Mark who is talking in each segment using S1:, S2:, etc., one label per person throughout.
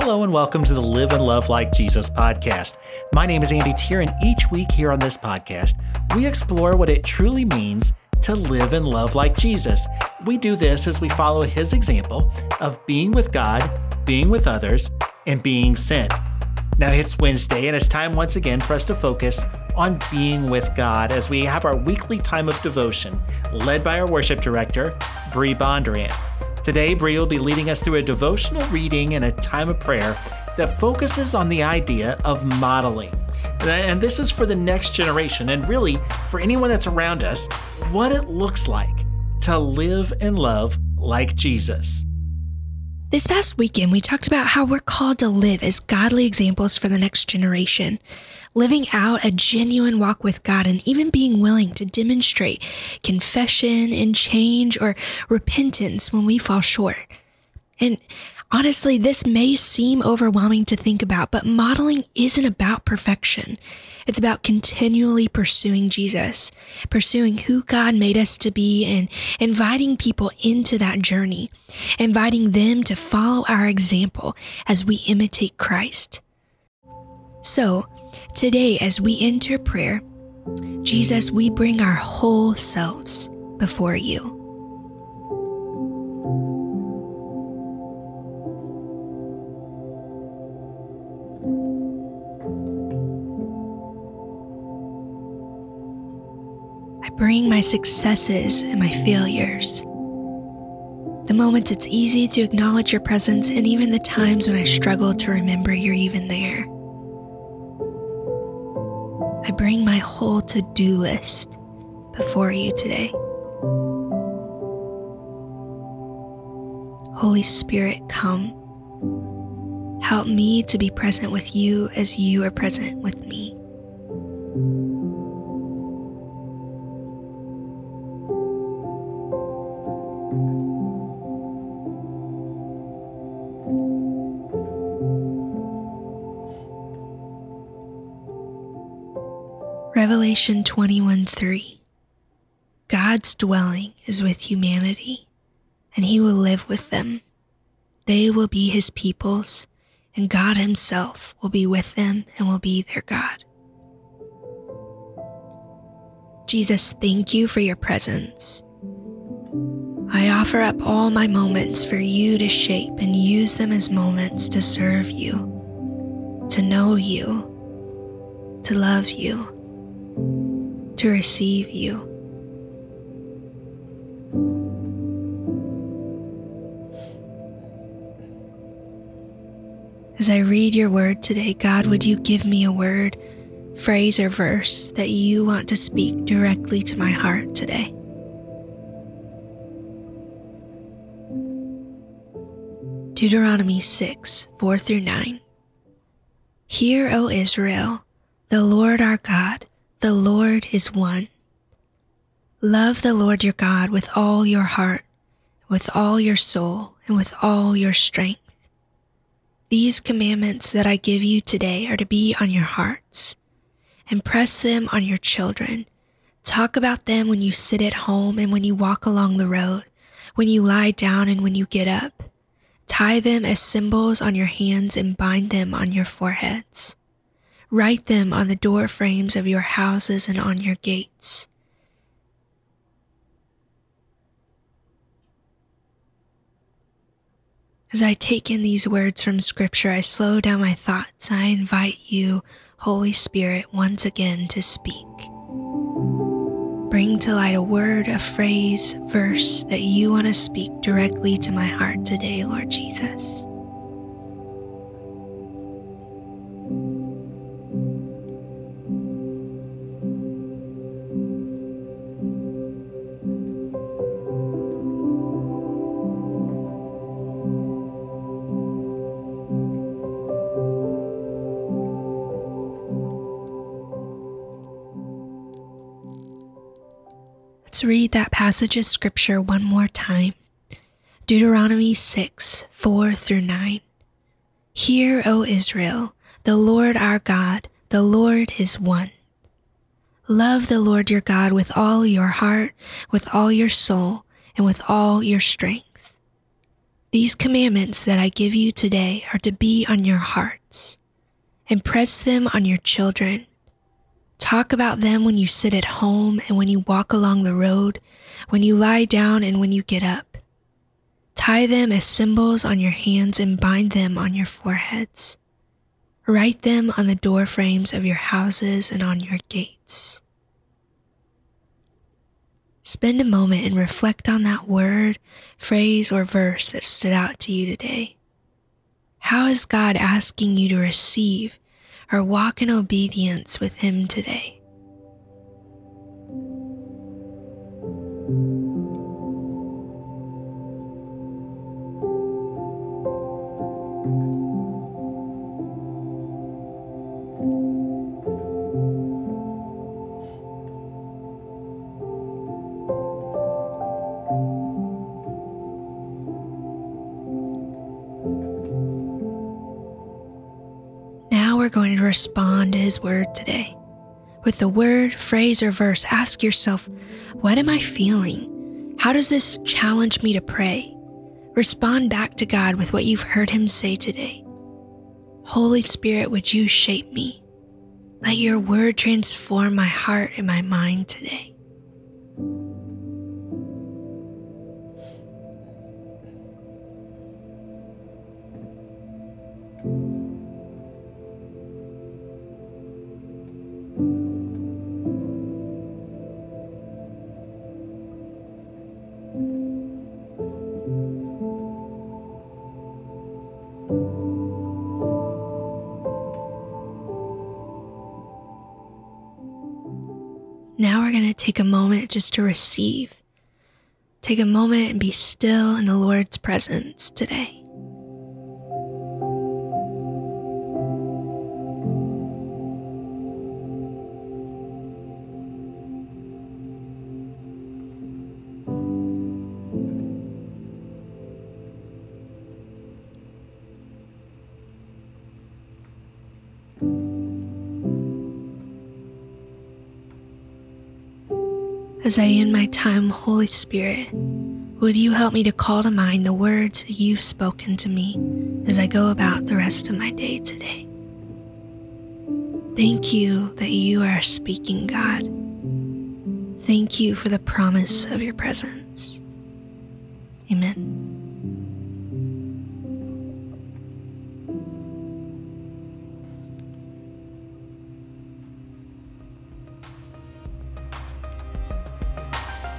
S1: Hello and welcome to the Live and Love Like Jesus podcast. My name is Andy Tier, and each week here on this podcast, we explore what it truly means to live and love like Jesus. We do this as we follow his example of being with God, being with others, and being sent. Now it's Wednesday, and it's time once again for us to focus on being with God as we have our weekly time of devotion, led by our worship director, Bree Bondurant. Today, Bree will be leading us through a devotional reading and a time of prayer that focuses on the idea of modeling. And this is for the next generation, and really for anyone that's around us, what it looks like to live and love like Jesus.
S2: This past weekend, we talked about how we're called to live as godly examples for the next generation, living out a genuine walk with God and even being willing to demonstrate confession and change or repentance when we fall short. And Honestly, this may seem overwhelming to think about, but modeling isn't about perfection. It's about continually pursuing Jesus, pursuing who God made us to be, and inviting people into that journey, inviting them to follow our example as we imitate Christ. So, today, as we enter prayer, Jesus, we bring our whole selves before you. Bring my successes and my failures. The moments it's easy to acknowledge your presence, and even the times when I struggle to remember you're even there. I bring my whole to do list before you today. Holy Spirit, come. Help me to be present with you as you are present with me. Revelation 21 3. God's dwelling is with humanity, and he will live with them. They will be his peoples, and God himself will be with them and will be their God. Jesus, thank you for your presence. I offer up all my moments for you to shape and use them as moments to serve you, to know you, to love you to receive you. As I read your word today, God, would you give me a word, phrase, or verse that you want to speak directly to my heart today? Deuteronomy 6 4 through 9. Hear, O Israel, the Lord our God the Lord is one. Love the Lord your God with all your heart, with all your soul, and with all your strength. These commandments that I give you today are to be on your hearts. Impress them on your children. Talk about them when you sit at home and when you walk along the road, when you lie down and when you get up. Tie them as symbols on your hands and bind them on your foreheads. Write them on the door frames of your houses and on your gates. As I take in these words from Scripture, I slow down my thoughts. I invite you, Holy Spirit, once again to speak. Bring to light a word, a phrase, verse that you want to speak directly to my heart today, Lord Jesus. Let's read that passage of scripture one more time. Deuteronomy 6 4 through 9. Hear, O Israel, the Lord our God, the Lord is one. Love the Lord your God with all your heart, with all your soul, and with all your strength. These commandments that I give you today are to be on your hearts. Impress them on your children. Talk about them when you sit at home and when you walk along the road, when you lie down and when you get up. Tie them as symbols on your hands and bind them on your foreheads. Write them on the door frames of your houses and on your gates. Spend a moment and reflect on that word, phrase, or verse that stood out to you today. How is God asking you to receive or walk in obedience with Him today? We're going to respond to His word today. With the word, phrase, or verse, ask yourself, What am I feeling? How does this challenge me to pray? Respond back to God with what you've heard Him say today. Holy Spirit, would you shape me? Let your word transform my heart and my mind today. We're going to take a moment just to receive. Take a moment and be still in the Lord's presence today. As I end my time, Holy Spirit, would you help me to call to mind the words you've spoken to me as I go about the rest of my day today? Thank you that you are speaking, God. Thank you for the promise of your presence. Amen.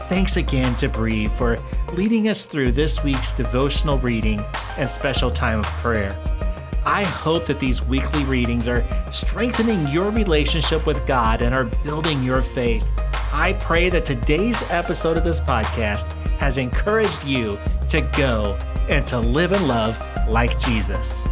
S1: Thanks again to Bree for leading us through this week's devotional reading and special time of prayer. I hope that these weekly readings are strengthening your relationship with God and are building your faith. I pray that today's episode of this podcast has encouraged you to go and to live and love like Jesus.